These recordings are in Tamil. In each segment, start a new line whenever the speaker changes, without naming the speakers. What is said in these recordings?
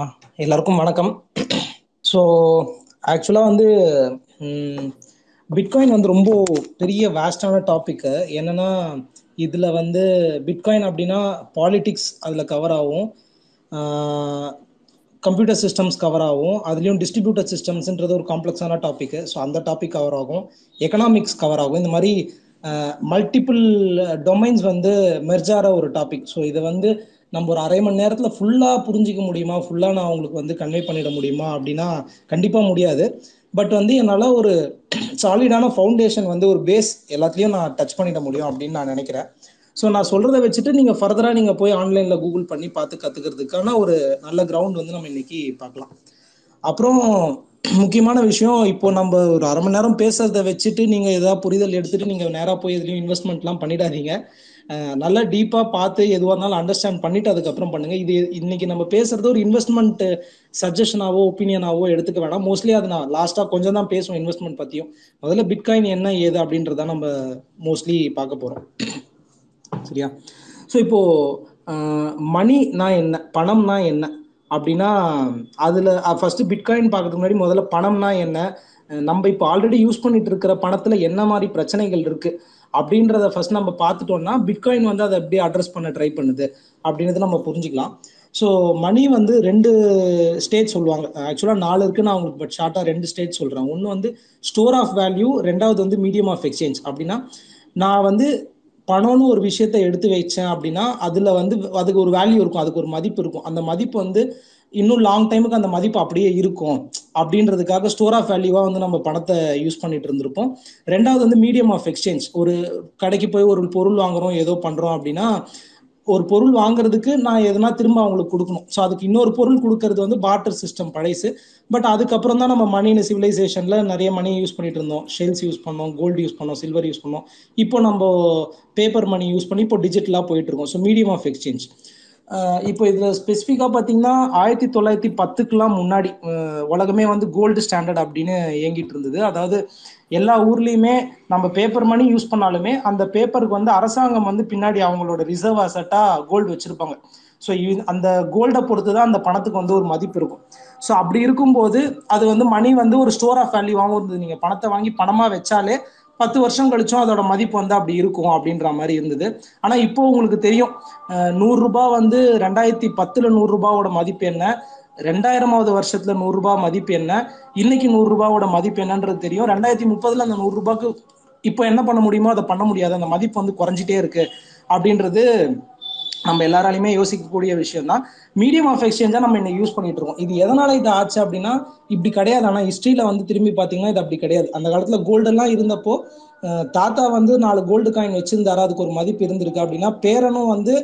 ஆ எல்லாருக்கும் வணக்கம். ஸோ ஆக்சுவலாக வந்து பிட்காயின் வந்து ரொம்ப பெரிய வேஸ்டான டாப்பிக்கு என்னன்னா இதில் வந்து பிட்காயின் அப்படின்னா பாலிட்டிக்ஸ் அதில் கவர் ஆகும். கம்ப்யூட்டர் சிஸ்டம்ஸ் கவர் ஆகும். அதுலேயும் டிஸ்ட்ரிபியூட்டர் சிஸ்டம்ஸ்ன்றது ஒரு காம்ப்ளெக்ஸான டாப்பிக்கு ஸோ அந்த டாபிக் கவர் ஆகும். எக்கனாமிக்ஸ் கவர் ஆகும். இந்த மாதிரி மல்டிபிள் டொமைன்ஸ் வந்து மெர்ஜார ஒரு டாபிக் ஸோ இதை வந்து நம்ம ஒரு அரை மணி நேரத்தில் ஃபுல்லாக புரிஞ்சிக்க முடியுமா? ஃபுல்லாக நான் உங்களுக்கு வந்து கன்வே பண்ணிட முடியுமா? அப்படின்னா கண்டிப்பாக முடியாது. பட் வந்து என்னால் ஒரு சாலிடான ஃபவுண்டேஷன் வந்து ஒரு பேஸ் எல்லாத்துலேயும் நான் டச் பண்ணிட முடியும் அப்படின்னு நான் நினைக்கிறேன். ஸோ நான் சொல்கிறத வச்சுட்டு நீங்கள் ஃபர்தராக நீங்கள் போய் ஆன்லைனில் கூகுள் பண்ணி பார்த்து கற்றுக்கிறதுக்கான ஒரு நல்ல கிரவுண்ட் வந்து நம்ம இன்னைக்கு பார்க்கலாம். அப்புறம் முக்கியமான விஷயம் இப்போ நம்ம ஒரு அரை மணி நேரம் பேசுறத வச்சுட்டு நீங்க ஏதாவது புரிதல் எடுத்துட்டு நீங்க நேரா போய் எதுலயும் இன்வெஸ்ட்மெண்ட்லாம் பண்ணிடாதீங்க. நல்லா டீப்பா பார்த்து எதுவாக இருந்தாலும் அண்டர்ஸ்டாண்ட் பண்ணிட்டு அதுக்கப்புறம் பண்ணுங்க. இது இன்னைக்கு நம்ம பேசுறது ஒரு இன்வெஸ்ட்மெண்ட் சஜஷனாவோ ஒப்பீனியனாவோ எடுத்துக்க வேணாம். மோஸ்ட்லி அது நான் லாஸ்டா கொஞ்சம் தான் பேசுவோம் இன்வெஸ்ட்மெண்ட் பத்தியும். முதல்ல பிட்காயின் என்ன ஏது அப்படின்றத நம்ம மோஸ்ட்லி பார்க்க போறோம். சரியா? ஸோ இப்போ மணினா என்ன பணம்னா என்ன அப்படின்னா அதில் ஃபர்ஸ்ட் பிட்காயின் பார்க்கறதுக்கு முன்னாடி முதல்ல பணம்னா என்ன? நம்ம இப்போ ஆல்ரெடி யூஸ் பண்ணிட்டு இருக்கிற பணத்தில் என்ன மாதிரி பிரச்சனைகள் இருக்கு? அப்படின்றத ஃபர்ஸ்ட் நம்ம பார்த்துட்டோம்னா பிட்காயின் வந்து அதை எப்படி அட்ரஸ் பண்ண ட்ரை பண்ணுது அப்படின்றத நம்ம புரிஞ்சுக்கலாம். ஸோ மணி வந்து ரெண்டு ஸ்டேட் சொல்லுவாங்க. ஆக்சுவலாக நாலு இருக்கு நான் உங்களுக்கு பட் ஷார்ட்டாக ரெண்டு ஸ்டேட் சொல்கிறேன் ஒன்று வந்து ஸ்டோர் ஆஃப் வேல்யூ ரெண்டாவது வந்து மீடியம் ஆஃப் எக்ஸ்சேஞ்ச் அப்படின்னா நான் வந்து பணம்னு ஒரு விஷயத்த எடுத்து வச்சேன் அப்படின்னா அதில் வந்து அதுக்கு ஒரு வேல்யூ இருக்கும் அதுக்கு ஒரு மதிப்பு இருக்கும். அந்த மதிப்பு வந்து இன்னும் லாங் டைமுக்கு அந்த மதிப்பு அப்படியே இருக்கும். அப்படின்றதுக்காக ஸ்டோர் ஆஃப் வேல்யூவா வந்து நம்ம பணத்தை யூஸ் பண்ணிட்டு இருந்திருப்போம். ரெண்டாவது வந்து மீடியம் ஆஃப் எக்ஸ்சேஞ்ச் ஒரு கடைக்கு போய் ஒரு பொருள் வாங்குறோம் ஏதோ பண்றோம் அப்படின்னா ஒரு பொருள் வாங்குறதுக்கு நான் எதனா திரும்ப அவங்களுக்கு கொடுக்கணும். ஸோ அதுக்கு இன்னொரு பொருள் கொடுக்கறது வந்து பார்ட்டர் சிஸ்டம் பழைசு. பட் அதுக்கப்புறம் தான் நம்ம மணின்னு சிவிலைசேஷன்ல நிறைய மணி யூஸ் பண்ணிட்டு இருந்தோம். ஷெல்ஸ் யூஸ் பண்ணோம் கோல்டு யூஸ் பண்ணோம் சில்வர் யூஸ் பண்ணோம். இப்போ நம்ம பேப்பர் மணி யூஸ் பண்ணி இப்போ டிஜிட்டலாக போயிட்டு இருக்கோம். ஸோ மீடியம் ஆஃப் எக்ஸ்சேஞ்ச் இப்போ இதில் ஸ்பெசிஃபிக்காக பார்த்தீங்கன்னா ஆயிரத்தி தொள்ளாயிரத்தி பத்துக்கெல்லாம் முன்னாடி உலகமே வந்து கோல்டு ஸ்டாண்டர்ட் அப்படின்னு இயங்கிட்டு இருந்தது. அதாவது எல்லா ஊர்லேயுமே நம்ம பேப்பர் மணி யூஸ் பண்ணாலுமே அந்த பேப்பருக்கு வந்து அரசாங்கம் வந்து பின்னாடி அவங்களோட ரிசர்வ் அசட்டா கோல்டு வச்சுருப்பாங்க. ஸோ அந்த கோல்டை பொறுத்து தான் அந்த பணத்துக்கு வந்து ஒரு மதிப்பு இருக்கும். ஸோ அப்படி இருக்கும்போது அது வந்து மணி வந்து ஒரு ஸ்டோர் ஆஃப் வேல்யூவாகவும் இருந்தது நீங்கள் பணத்தை வாங்கி பணமாக வச்சாலே பத்து வருஷம் கழிச்சும் அதோட மதிப்பு வந்து அப்படி இருக்கும் அப்படின்ற மாதிரி இருந்தது. ஆனால் இப்போ உங்களுக்கு தெரியும் நூறு ரூபாய் வந்து ரெண்டாயிரத்தி பத்துல நூறுரூபாவோட மதிப்பு என்ன? ரெண்டாயிரமாவது வருஷத்துல நூறு ரூபாய் மதிப்பு என்ன? இன்னைக்கு நூறுரூபாவோட மதிப்பு என்னன்றது தெரியும். ரெண்டாயிரத்தி முப்பதுல அந்த நூறு ரூபாய்க்கு இப்போ என்ன பண்ண முடியுமோ அதை பண்ண முடியாது. அந்த மதிப்பு வந்து குறைஞ்சிட்டே இருக்கு. அப்படின்றது நம்ம எல்லாராலையுமே யோசிக்கக்கூடிய விஷயம் தான் மீடியம் ஆஃப் எக்ஸ்சேஞ்சா நம்ம இன்னைக்கு யூஸ் பண்ணிட்டு இருக்கோம். இது எதனால இது ஆச்சு அப்படின்னா இப்படி கிடையாது. ஆனா ஹிஸ்டரியில வந்து திரும்பி பாத்தீங்கன்னா இது அப்படி கிடையாது. அந்த காலத்துல கோல்டு எல்லாம் இருந்தப்போ தாத்தா வந்து நாலு கோல்டு காயின் வச்சிருந்தாரு. அதுக்கு ஒரு மதிப்பு இருந்திருக்கு அப்படின்னா பேரனும் வந்து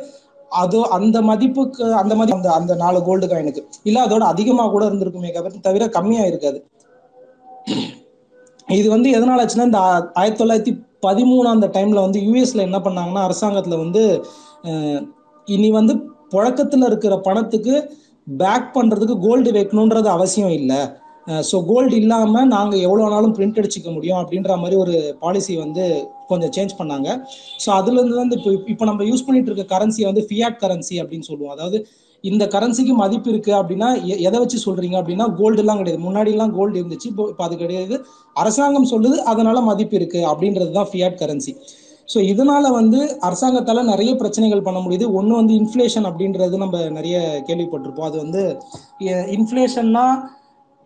அதோ அந்த மதிப்புக்கு அந்த மாதிரி அந்த அந்த நாலு கோல்டு காயினுக்கு இல்ல அதோட அதிகமா கூட இருந்திருக்குமே தவிர கம்மியா இருக்காது. இது வந்து எதனால ஆச்சுன்னா இந்த ஆயிரத்தி தொள்ளாயிரத்தி பதிமூணு அந்த டைம்ல வந்து யூஎஸ்ல என்ன பண்ணாங்கன்னா அரசாங்கத்துல வந்து இனி வந்து புழக்கத்துல இருக்கிற பணத்துக்கு பேக் பண்றதுக்கு கோல்டு வைக்கணுன்றது அவசியம் இல்லை. ஸோ கோல்டு இல்லாமல் நாங்கள் எவ்வளோ நாளும் பிரிண்ட் அடிச்சிக்க முடியும் அப்படின்ற மாதிரி ஒரு பாலிசி வந்து கொஞ்சம் சேஞ்ச் பண்ணாங்க. ஸோ அதுலேருந்து தான் இப்போ இப்போ நம்ம யூஸ் பண்ணிட்டு இருக்க கரன்சியை வந்து ஃபியாட் கரன்சி அப்படின்னு சொல்லுவோம். அதாவது இந்த கரன்சிக்கு மதிப்பு இருக்கு அப்படின்னா எதை வச்சு சொல்றீங்க அப்படின்னா கோல்டுலாம் கிடையாது. முன்னாடிலாம் கோல்டு இருந்துச்சு. இப்போ இப்போ அது கிடையாது. அரசாங்கம் சொல்லுது அதனால மதிப்பு இருக்கு அப்படின்றது தான் ஃபியாட் கரன்சி ஸோ இதனால வந்து அரசாங்கத்தால் நிறைய பிரச்சனைகள் பண்ண முடியுது. ஒன்று வந்து இன்ஃப்ளேஷன் அப்படின்றது நம்ம நிறைய கேள்விப்பட்டிருப்போம். அது வந்து இன்ஃப்ளேஷன்னா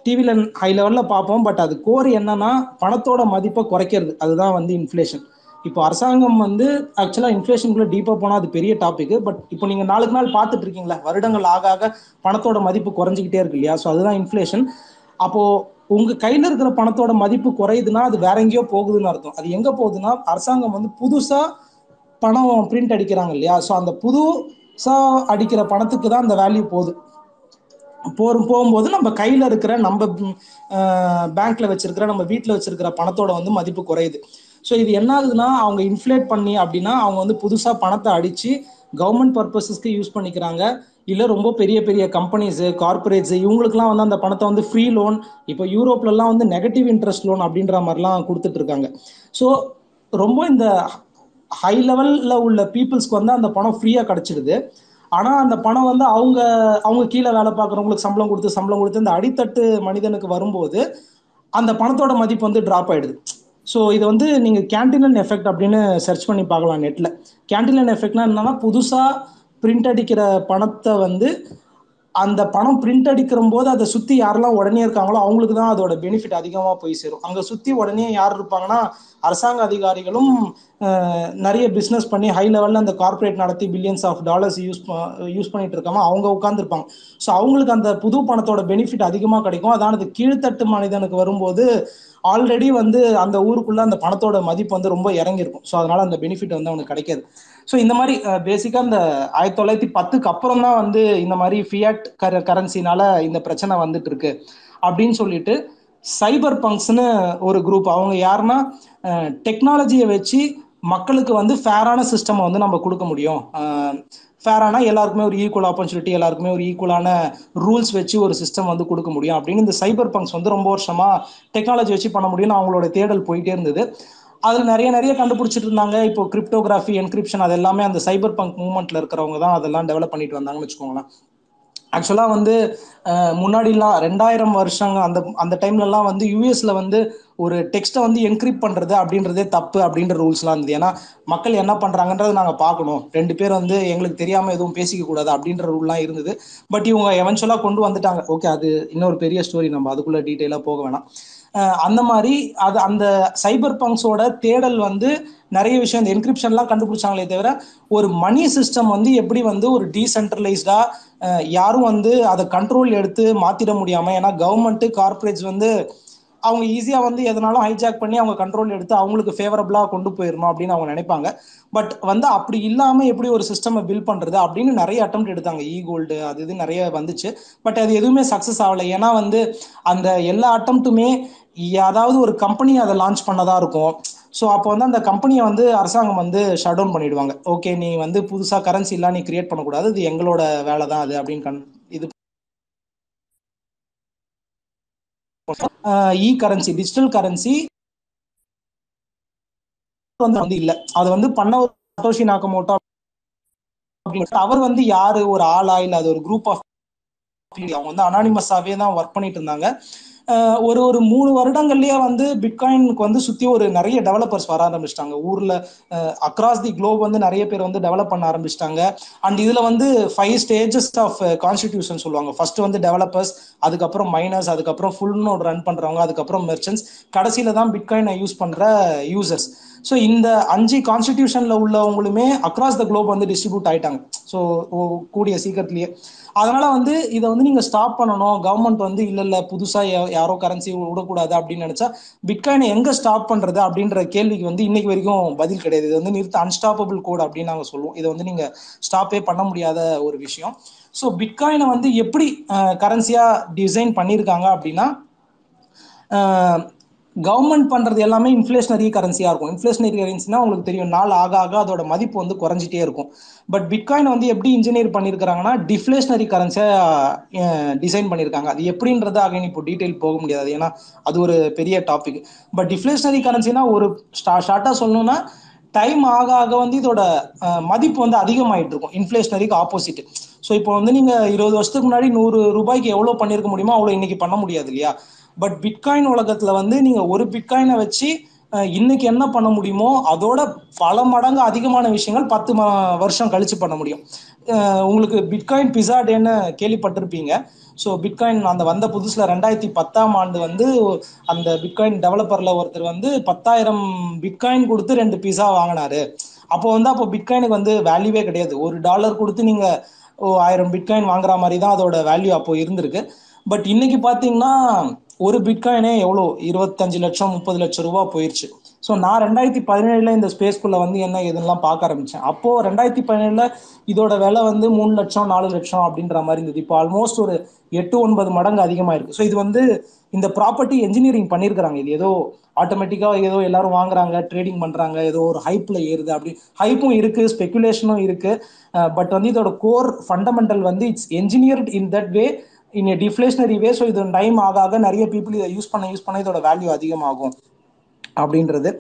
டிவியில் ஹை லெவலில் பார்ப்போம். பட் அது கோர் என்னன்னா பணத்தோட மதிப்பை குறைக்கிறது. அதுதான் வந்து இன்ஃப்ளேஷன் இப்போ அரசாங்கம் வந்து ஆக்சுவலாக இன்ஃப்ளேஷனுக்குள்ள டீப்பாக போனால் அது பெரிய டாபிக் பட் இப்போ நீங்கள் நாளுக்கு நாள் பார்த்துட்டு இருக்கீங்களா வருடங்கள் ஆக ஆக பணத்தோட மதிப்பு குறைஞ்சிக்கிட்டே இருக்கு இல்லையா? ஸோ அதுதான் இன்ஃப்ளேஷன் அப்போது உங்க கையில இருக்கிற பணத்தோட மதிப்பு குறையுதுன்னா அது வேற எங்கேயோ போகுதுன்னு அர்த்தம். அது எங்க போகுதுன்னா அரசாங்கம் வந்து புதுசா பணம் பிரிண்ட் அடிக்கிறாங்க இல்லையா? ஸோ அந்த புதுசா அடிக்கிற பணத்துக்கு தான் அந்த வேல்யூ போகுது. போரும் போகும்போது நம்ம கையில இருக்கிற நம்ம பேங்க்ல வச்சிருக்கிற நம்ம வீட்டில் வச்சிருக்கிற பணத்தோட வந்து மதிப்பு குறையுது. ஸோ இது என்ன ஆகுதுன்னா அவங்க இன்ஃப்ளேட் பண்ணி அப்படின்னா அவங்க வந்து புதுசா பணத்தை அடிச்சு கவர்மெண்ட் பர்பஸஸ்க்கு யூஸ் பண்ணிக்கிறாங்க. இல்லை ரொம்ப பெரிய பெரிய கம்பெனிஸ் கார்பரேட்ஸ் இவங்களுக்குலாம் வந்து அந்த பணத்தை வந்து ஃப்ரீ லோன் இப்போ யூரோப்லலாம் வந்து நெகட்டிவ் இன்ட்ரெஸ்ட் லோன் அப்படின்ற மாதிரிலாம் கொடுத்துட்டு இருக்காங்க. ஸோ ரொம்ப இந்த ஹை லெவலில் உள்ள பீப்புள்ஸ்க்கு வந்து அந்த பணம் ஃப்ரீயாக கிடச்சிடுது. ஆனா அந்த பணம் வந்து அவங்க அவங்க கீழே வேலை பார்க்குறவங்களுக்கு சம்பளம் கொடுத்து சம்பளம் கொடுத்து இந்த அடித்தட்டு மனிதனுக்கு வரும்போது அந்த பணத்தோட மதிப்பு வந்து டிராப் ஆயிடுது. ஸோ இது வந்து நீங்க கேன்டினல் எஃபெக்ட் அப்படின்னு சர்ச் பண்ணி பார்க்கலாம் நெட்ல கேன்டினல் எஃபெக்ட்னா என்னன்னா புதுசா பிரிண்ட் அடிக்கிற பணத்தை வந்து அந்த பணம் பிரிண்ட் அடிக்கிற போது அதை சுற்றி யாரெல்லாம் உடனே இருக்காங்களோ அவங்களுக்கு தான் அதோட பெனிஃபிட் அதிகமாக போய் சேரும். அங்கே சுற்றி உடனே யார் இருப்பாங்கன்னா அரசாங்க அதிகாரிகளும் நிறைய பிஸ்னஸ் பண்ணி ஹை லெவலில் அந்த கார்ப்பரேட் நடத்தி billions of dollars use use பண்ணிட்டு இருக்காம அவங்க உட்காந்துருப்பாங்க ஸோ அவங்களுக்கு அந்த புது பணத்தோட பெனிஃபிட் அதிகமாக கிடைக்கும். அதானது கீழ்த்தட்டு மனிதனுக்கு வரும்போது ஆல்ரெடி வந்து அந்த ஊருக்குள்ள அந்த பணத்தோட மதிப்பு வந்து ரொம்ப இறங்கியிருக்கும். ஸோ அதனால அந்த பெனிஃபிட் வந்து அவனுக்கு கிடைக்காது. ஸோ இந்த மாதிரி பேசிக்காக இந்த ஆயிரத்தி தொள்ளாயிரத்தி பத்துக்கு அப்புறம் தான் வந்து இந்த மாதிரி ஃபியாட் கர கரன்சினால இந்த பிரச்சனை வந்துட்டு இருக்கு. அப்படின்னு சொல்லிட்டு சைபர் பங்க்ஸ்னு ஒரு குரூப் அவங்க யாருன்னா டெக்னாலஜியை வச்சு மக்களுக்கு வந்து ஃபேரான சிஸ்டம் வந்து நம்ம கொடுக்க முடியும். ஃபேரானா எல்லாருக்குமே ஒரு ஈக்குவல் ஆப்பர்ச்சுனிட்டி எல்லாருக்குமே ஒரு ஈக்குவலான ரூல்ஸ் வச்சு ஒரு சிஸ்டம் வந்து கொடுக்க முடியும். அப்படின்னு இந்த சைபர் பங்க்ஸ் வந்து ரொம்ப வருஷமா டெக்னாலஜி வச்சு பண்ண முடியும்னு அவங்களோட தேடல் போயிட்டே இருந்தது. அதில் நிறைய நிறைய கண்டுபிடிச்சிட்டு இருந்தாங்க. இப்போ கிரிப்டோகிராஃபி என்கிரிப்ஷன் அது எல்லாமே அந்த சைபர் பங்க் மூவ்மெண்ட்ல இருக்கிறவங்க தான் அதெல்லாம் டெவலப் பண்ணிட்டு வந்தாங்கன்னு வச்சுக்கோங்களேன். ஆக்சுவலாக வந்து முன்னாடிலாம் ரெண்டாயிரம் வருஷங்க அந்த அந்த டைம்லலாம் வந்து யூஎஸ்ல வந்து ஒரு டெக்ஸ்ட்டை வந்து என்கிரிப்ட் பண்ணுறது அப்படின்றதே தப்பு அப்படின்ற ரூல்ஸ்லாம் இருந்தது. ஏன்னா மக்கள் என்ன பண்ணுறாங்கன்றதை நாங்கள் பார்க்கணும். ரெண்டு பேர் வந்து எங்களுக்கு தெரியாமல் எதுவும் பேசிக்க கூடாது அப்படின்ற ரூல்லாம் இருந்தது. பட் இவங்க எவன்ச்சுவலாக கொண்டு வந்துட்டாங்க. ஓகே அது இன்னொரு பெரிய ஸ்டோரி நம்ம அதுக்குள்ளே டீட்டெயிலாக போக வேணாம். அந்த மாதிரி அது அந்த சைபர் பங்க்ஸோட தேடல் வந்து நிறைய விஷயம் இந்த என்கிரிப்ஷன்லாம் கண்டுபிடிச்சாங்களே தவிர ஒரு மணி சிஸ்டம் வந்து எப்படி வந்து ஒரு டீசென்ட்ரலைஸ்டாக யாரும் வந்து அதை கண்ட்ரோல் எடுத்து மாத்திட முடியாம ஏன்னா கவர்மெண்ட் கார்பரேட்ஸ் வந்து அவங்க ஈஸியா வந்து எதனாலும் ஹைஜாக் பண்ணி அவங்க கண்ட்ரோல் எடுத்து அவங்களுக்கு ஃபேவரபிளா கொண்டு போயிடணும் அப்படின்னு அவங்க நினைப்பாங்க. பட் வந்து அப்படி இல்லாம எப்படி ஒரு சிஸ்டம் பில்ட் பண்றது அப்படின்னு நிறைய அட்டம் எடுத்தாங்க. இ கோல்டு அது இது நிறைய வந்துச்சு. பட் அது எதுவுமே சக்சஸ் ஆகல. ஏன்னா வந்து அந்த எல்லா அட்டம்ட்டுமே ஏதாவது ஒரு கம்பெனி அதை லான்ச் பண்ணதா இருக்கும். ஸோ அப்போ வந்து அந்த கம்பெனியை வந்து அரசாங்கம் வந்து ஷட் டவுன் பண்ணிடுவாங்க. ஓகே நீ வந்து புதுசாக கரன்சி எல்லாம் நீ கிரியேட் பண்ணக்கூடாது. இது எங்களோட வேலை தான் அது அப்படின்னு கண் இது இ கரன்சி டிஜிட்டல் கரன்சி வந்து வந்து இல்ல. அது வந்து பண்ண ஒரு சட்டோஷி நாக்கமோட்டோ அவர் வந்து யாரு? ஒரு ஆளா? இல்ல அது ஒரு குரூப் ஆஃப் அவங்க வந்து அனானிமஸாவே தான் ஒர்க் பண்ணிட்டு இருந்தாங்க. ஒரு ஒரு மூணு வருடங்கள்லயே வந்து பிட்காயினுக்கு வந்து சுத்தி ஒரு நிறைய டெவலப்பர்ஸ் வர ஆரம்பிச்சிட்டாங்க. ஊர்ல அக்ராஸ் தி குளோப் வந்து நிறைய பேர் வந்து டெவலப் பண்ண ஆரம்பிச்சிட்டாங்க. அண்ட் இதுல வந்து ஃபைவ் ஸ்டேஜஸ் ஆஃப் கான்ஸ்டிடியூஷன் சொல்லுவாங்க. ஃபர்ஸ்ட் வந்து டெவலப்பர்ஸ் அதுக்கப்புறம் மைனர்ஸ் அதுக்கப்புறம் ஃபுல் நோட் ரன் பண்றவங்க அதுக்கப்புறம் மெர்ச்சன்ஸ் கடைசியில தான் பிட்காயினை யூஸ் பண்ற யூசர்ஸ் ஸோ இந்த அஞ்சு கான்ஸ்டிடியூஷன்ல உள்ளவங்களுமே அக்ராஸ் த குளோப் வந்து டிஸ்ட்ரிபியூட் ஆயிட்டாங்க. ஸோ கூடிய சீக்கிரத்திலேயே. அதனால வந்து இதை வந்து நீங்க ஸ்டாப் பண்ணணும். கவர்மெண்ட் வந்து இல்ல இல்ல புதுசா யா- யாரோ கரன்சி விடக்கூடாது அப்படின்னு நினைச்சா பிட்காயினை எங்க ஸ்டாப் பண்றது அப்படின்ற கேள்விக்கு வந்து இன்னைக்கு வரைக்கும் பதில் கிடையாது. இது வந்து நிறுத்த அன்ஸ்டாப்பபிள் கோட் அப்படின்னு நாங்க சொல்லுவோம். இதை வந்து நீங்க ஸ்டாப்பே பண்ண முடியாத ஒரு விஷயம். ஸோ பிட்காயினை வந்து எப்படி கரன்சியா டிசைன் பண்ணியிருக்காங்க அப்படின்னா கவர்மெண்ட் பண்றது எல்லாமே இன்ஃப்ளேஷனரி கரன்சியா இருக்கும். இன்ஃப்ளேஷனரி கரன்சினா உங்களுக்கு தெரியும் நாள் ஆக ஆக அதோட மதிப்பு வந்து குறைஞ்சிட்டே இருக்கும். பட் பிட்காயின் வந்து எப்படி இன்ஜினியர் பண்ணியிருக்காங்கன்னா டிஃப்ளேஷனரி கரன்சியா டிசைன் பண்ணியிருக்காங்க அது எப்படின்றது அகைன் இப்போ டீட்டெயில் போக முடியாது. ஏன்னா அது ஒரு பெரிய டாபிக் பட் டிஃப்ளேஷனரி கரன்சினா ஒரு ஷார்ட்டா சொல்லணும்னா டைம் ஆக ஆக வந்து இதோட மதிப்பு வந்து அதிகமாயிட்டு இருக்கும். இன்ஃப்ளேஷனரிக்கு ஆப்போசிட் ஸோ இப்போ வந்து நீங்க இருபது வருஷத்துக்கு முன்னாடி நூறு ரூபாய்க்கு எவ்வளவு பண்ணிருக்க முடியுமோ அவ்வளவு இன்னைக்கு பண்ண முடியாது இல்லையா? பட் பிட்காயின் உலகத்துல வந்து நீங்க ஒரு பிட்காயினை வச்சு இன்னைக்கு என்ன பண்ண முடியுமோ அதோட பல மடங்கு அதிகமான விஷயங்கள் பத்து வருஷம் கழிச்சு பண்ண முடியும். உங்களுக்கு பிட்காயின் பிஸா டேன்னு கேள்விப்பட்டிருப்பீங்க. ஸோ பிட்காயின் அந்த வந்த புதுசில் ரெண்டாயிரத்தி பத்தாம் ஆண்டு வந்து அந்த பிட்காயின் டெவலப்பரில் ஒருத்தர் வந்து பத்தாயிரம் பிட்காயின் கொடுத்து ரெண்டு பிஸா வாங்கினாரு. அப்போ வந்து அப்போ பிட்காயினுக்கு வந்து வேல்யூவே கிடையாது. ஒரு டாலர் கொடுத்து நீங்கள் ஓ, ஆயிரம் பிட்காயின் வாங்குற மாதிரி தான் அதோட வேல்யூ அப்போ இருந்திருக்கு. பட் இன்னைக்கு பார்த்தீங்கன்னா ஒரு பிட்காயினே எவ்வளோ? இருபத்தஞ்சு லட்சம் முப்பது லட்சம் ரூபா போயிருச்சு. ஸோ நான் ரெண்டாயிரத்தி பதினேழுல இந்த ஸ்பேஸ்குள்ள வந்து என்ன இதெல்லாம் பார்க்க ஆரம்பிச்சேன். அப்போ ரெண்டாயிரத்தி பதினேழுல இதோட விலை வந்து மூணு லட்சம் நாலு லட்சம் அப்படின்ற மாதிரி இருந்தது. இப்போ ஆல்மோஸ்ட் ஒரு எட்டு ஒன்பது மடங்கு அதிகமாக இருக்கு ஸோ இது வந்து இந்த ப்ராப்பர்ட்டி என்ஜினியரிங் பண்ணியிருக்கிறாங்க இது ஏதோ ஆட்டோமேட்டிக்காக ஏதோ எல்லாரும் வாங்குறாங்க ட்ரேடிங் பண்றாங்க ஏதோ ஒரு ஹைப்ல ஏறுது அப்படி. ஹைப்பும் இருக்கு ஸ்பெகுலேஷனும் இருக்கு. பட் வந்து இதோட கோர் ஃபண்டமெண்டல் வந்து it's engineered in that way in a deflationary way so இது டைம் ஆக ஆக நிறைய பீப்புள் இதை யூஸ் பண்ண யூஸ் பண்ண இதோட வேல்யூ அதிகமாகும் அப்படின்றது.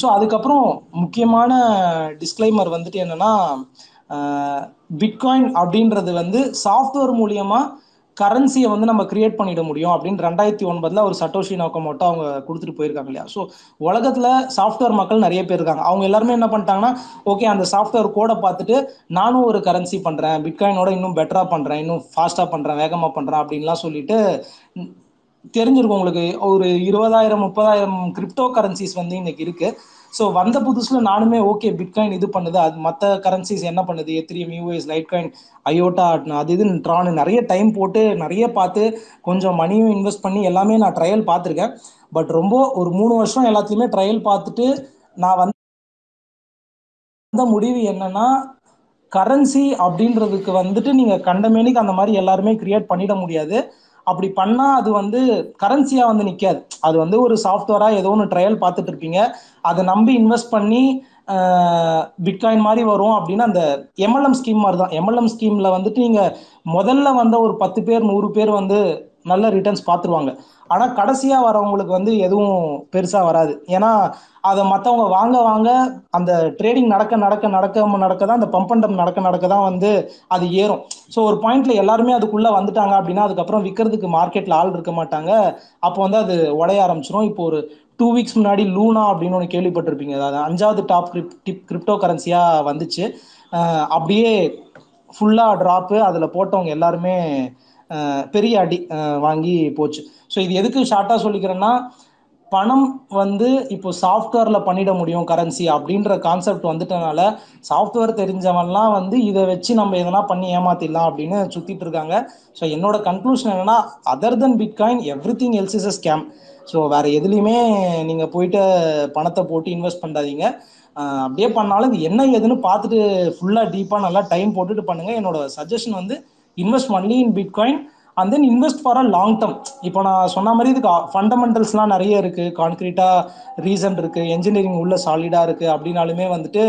ஸோ அதுக்கப்புறம் முக்கியமான டிஸ்க்ளைமர் வந்துட்டு என்னன்னா பிட்காயின் அப்படின்றது வந்து சாஃப்ட்வேர் மூலியமாக கரன்சியை வந்து நம்ம கிரியேட் பண்ணிட முடியும் அப்படின்னு ரெண்டாயிரத்தி ஒன்பதுல ஒரு சட்டோஷி நோக்கமோட்டோ அவங்க கொடுத்துட்டு போயிருக்காங்க இல்லையா? ஸோ உலகத்துல சாஃப்ட்வேர் மக்கள் நிறைய பேர் இருக்காங்க. அவங்க எல்லாருமே என்ன பண்ணிட்டாங்கன்னா ஓகே அந்த சாஃப்ட்வேர் கோடை பார்த்துட்டு நானும் ஒரு கரன்சி பண்றேன். பிட்காயினோட இன்னும் பெட்டரா பண்றேன். இன்னும் ஃபாஸ்டா பண்றேன். வேகமா பண்றேன். அப்படின்லாம் சொல்லிட்டு தெரிஞ்சிருக்கும் உங்களுக்கு. ஒரு இருபதாயிரம் முப்பதாயிரம் கிரிப்டோ கரன்சிஸ் வந்து இன்னைக்கு இருக்கு. ஸோ வந்த புதுசில் நானுமே ஓகே பிட்காயின் இது பண்ணுது. அது மற்ற கரன்சிஸ் என்ன பண்ணுது? Ethereum US Litecoin IOTA அது இது ட்ரானு நிறைய டைம் போட்டு நிறைய பார்த்து கொஞ்சம் மணியும் இன்வெஸ்ட் பண்ணி எல்லாமே நான் ட்ரையல் பார்த்துருக்கேன். பட் ரொம்ப ஒரு மூணு வருஷம் எல்லாத்தையுமே ட்ரையல் பார்த்துட்டு நான் வந்து வந்த முடிவு என்னன்னா கரன்சி அப்படின்றதுக்கு வந்துட்டு நீங்கள் கண்டமேனிக்கு அந்த மாதிரி எல்லாருமே கிரியேட் பண்ணிட முடியாது. அப்படி பண்ணா அது வந்து கரன்சியா வந்து நிக்காது. அது வந்து ஒரு சாஃப்ட்வேரா ஏதோ ஒன்று ட்ரையல் பார்த்துட்டு இருப்பீங்க. அதை நம்பி இன்வெஸ்ட் பண்ணி பிட்காயின் மாதிரி வரும் அப்படின்னு அந்த எம்எல்எம் ஸ்கீம் மாதிரி தான். எம்எல்எம் ஸ்கீம்ல வந்துட்டு நீங்க முதல்ல வந்த ஒரு பத்து பேர் நூறு பேர் வந்து நல்ல ரிட்டர்ன்ஸ் பார்த்துருவாங்க. ஆனால் கடைசியாக வரவங்களுக்கு வந்து எதுவும் பெருசாக வராது. ஏன்னா அதை மற்றவங்க வாங்க வாங்க அந்த ட்ரேடிங் நடக்க நடக்க நடக்க நடக்க தான் அந்த பம்ப் அண்ட் நடக்க நடக்க தான் வந்து அது ஏறும். ஸோ ஒரு பாயிண்ட்ல எல்லாருமே அதுக்குள்ளே வந்துட்டாங்க அப்படின்னா அதுக்கப்புறம் விற்கிறதுக்கு மார்க்கெட்டில் ஆள் இருக்க மாட்டாங்க. அப்போ வந்து அது உடைய ஆரம்பிச்சிடும் இப்போ ஒரு டூ வீக்ஸ் முன்னாடி லூனா அப்படின்னு ஒன்று கேள்விப்பட்டிருப்பீங்க. அதாவது அஞ்சாவது டாப் கிரிப்டோ கரன்சியாக வந்துச்சு. அப்படியே ஃபுல்லா ட்ராப்பு அதில் போட்டவங்க எல்லாருமே பெரிய அடி வாங்கி போச்சு. ஸோ இது எதுக்கு ஷார்ட்டாக சொல்லிக்கிறேன்னா பணம் வந்து இப்போ சாஃப்ட்வேர்ல பண்ணிட முடியும் கரன்சி அப்படின்ற கான்செப்ட் வந்துட்டனால சாஃப்ட்வேர் தெரிஞ்சவன்லாம் வந்து இதை வச்சு நம்ம எதனா பண்ணி ஏமாத்திடலாம் அப்படின்னு சுத்திட்டு இருக்காங்க. ஸோ என்னோட கன்க்ளூஷன் என்னன்னா other than bitcoin everything else is a scam so வேற எதுலையுமே நீங்க போயிட்டு பணத்தை போட்டு இன்வெஸ்ட் பண்ணாதீங்க. அப்படியே பண்ணாலும் இது என்ன ஏதுன்னு பார்த்துட்டு ஃபுல்லாக டீப்பாக நல்லா டைம் போட்டுட்டு பண்ணுங்க. என்னோட சஜஷன் வந்து invest only in bitcoin and then invest for a long term இப்போ நான் சொன்ன மாதிரி இதுக்கு ஃபண்டமெண்டல்ஸ்லாம் நிறைய இருக்கு. கான்கிரீட்டா ரீசன் இருக்கு. என்ஜினியரிங் உள்ள சாலிடா இருக்கு. அப்படின்னாலுமே வந்துட்டு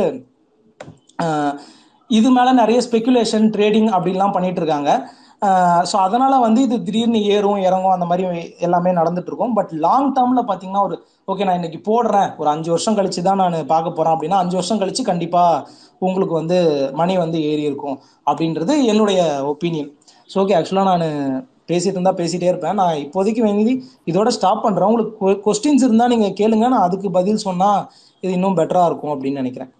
இது மேல நிறைய ஸ்பெகுலேஷன் ட்ரேடிங் அப்படின்லாம் பண்ணிட்டு இருக்காங்க. ஸோ அதனால வந்து இது திடீர்னு ஏறும் இறங்கும் அந்த மாதிரி எல்லாமே நடந்துட்டு இருக்கும். பட் லாங் டேர்ம்ல பாத்தீங்கன்னா ஒரு ஓகே நான் இன்னைக்கு போடுறேன். ஒரு அஞ்சு வருஷம் கழிச்சு தான் நான் பார்க்க போறேன் அப்படின்னா அஞ்சு வருஷம் கழிச்சு கண்டிப்பா உங்களுக்கு வந்து மணி வந்து ஏறி இருக்கும் அப்படின்றது என்னுடைய ஒப்பீனியன் ஸோ ஓகே ஆக்சுவலாக நான் பேசிட்டு இருந்தா பேசிட்டே இருப்பேன். நான் இப்போதைக்கு வேண்டி இதோட ஸ்டாப் பண்றேன். உங்களுக்கு கொஸ்டின்ஸ் இருந்தா நீங்க கேளுங்க. நான் அதுக்கு பதில் சொன்னா இது இன்னும் பெட்டரா இருக்கும் அப்படின்னு நினைக்கிறேன்.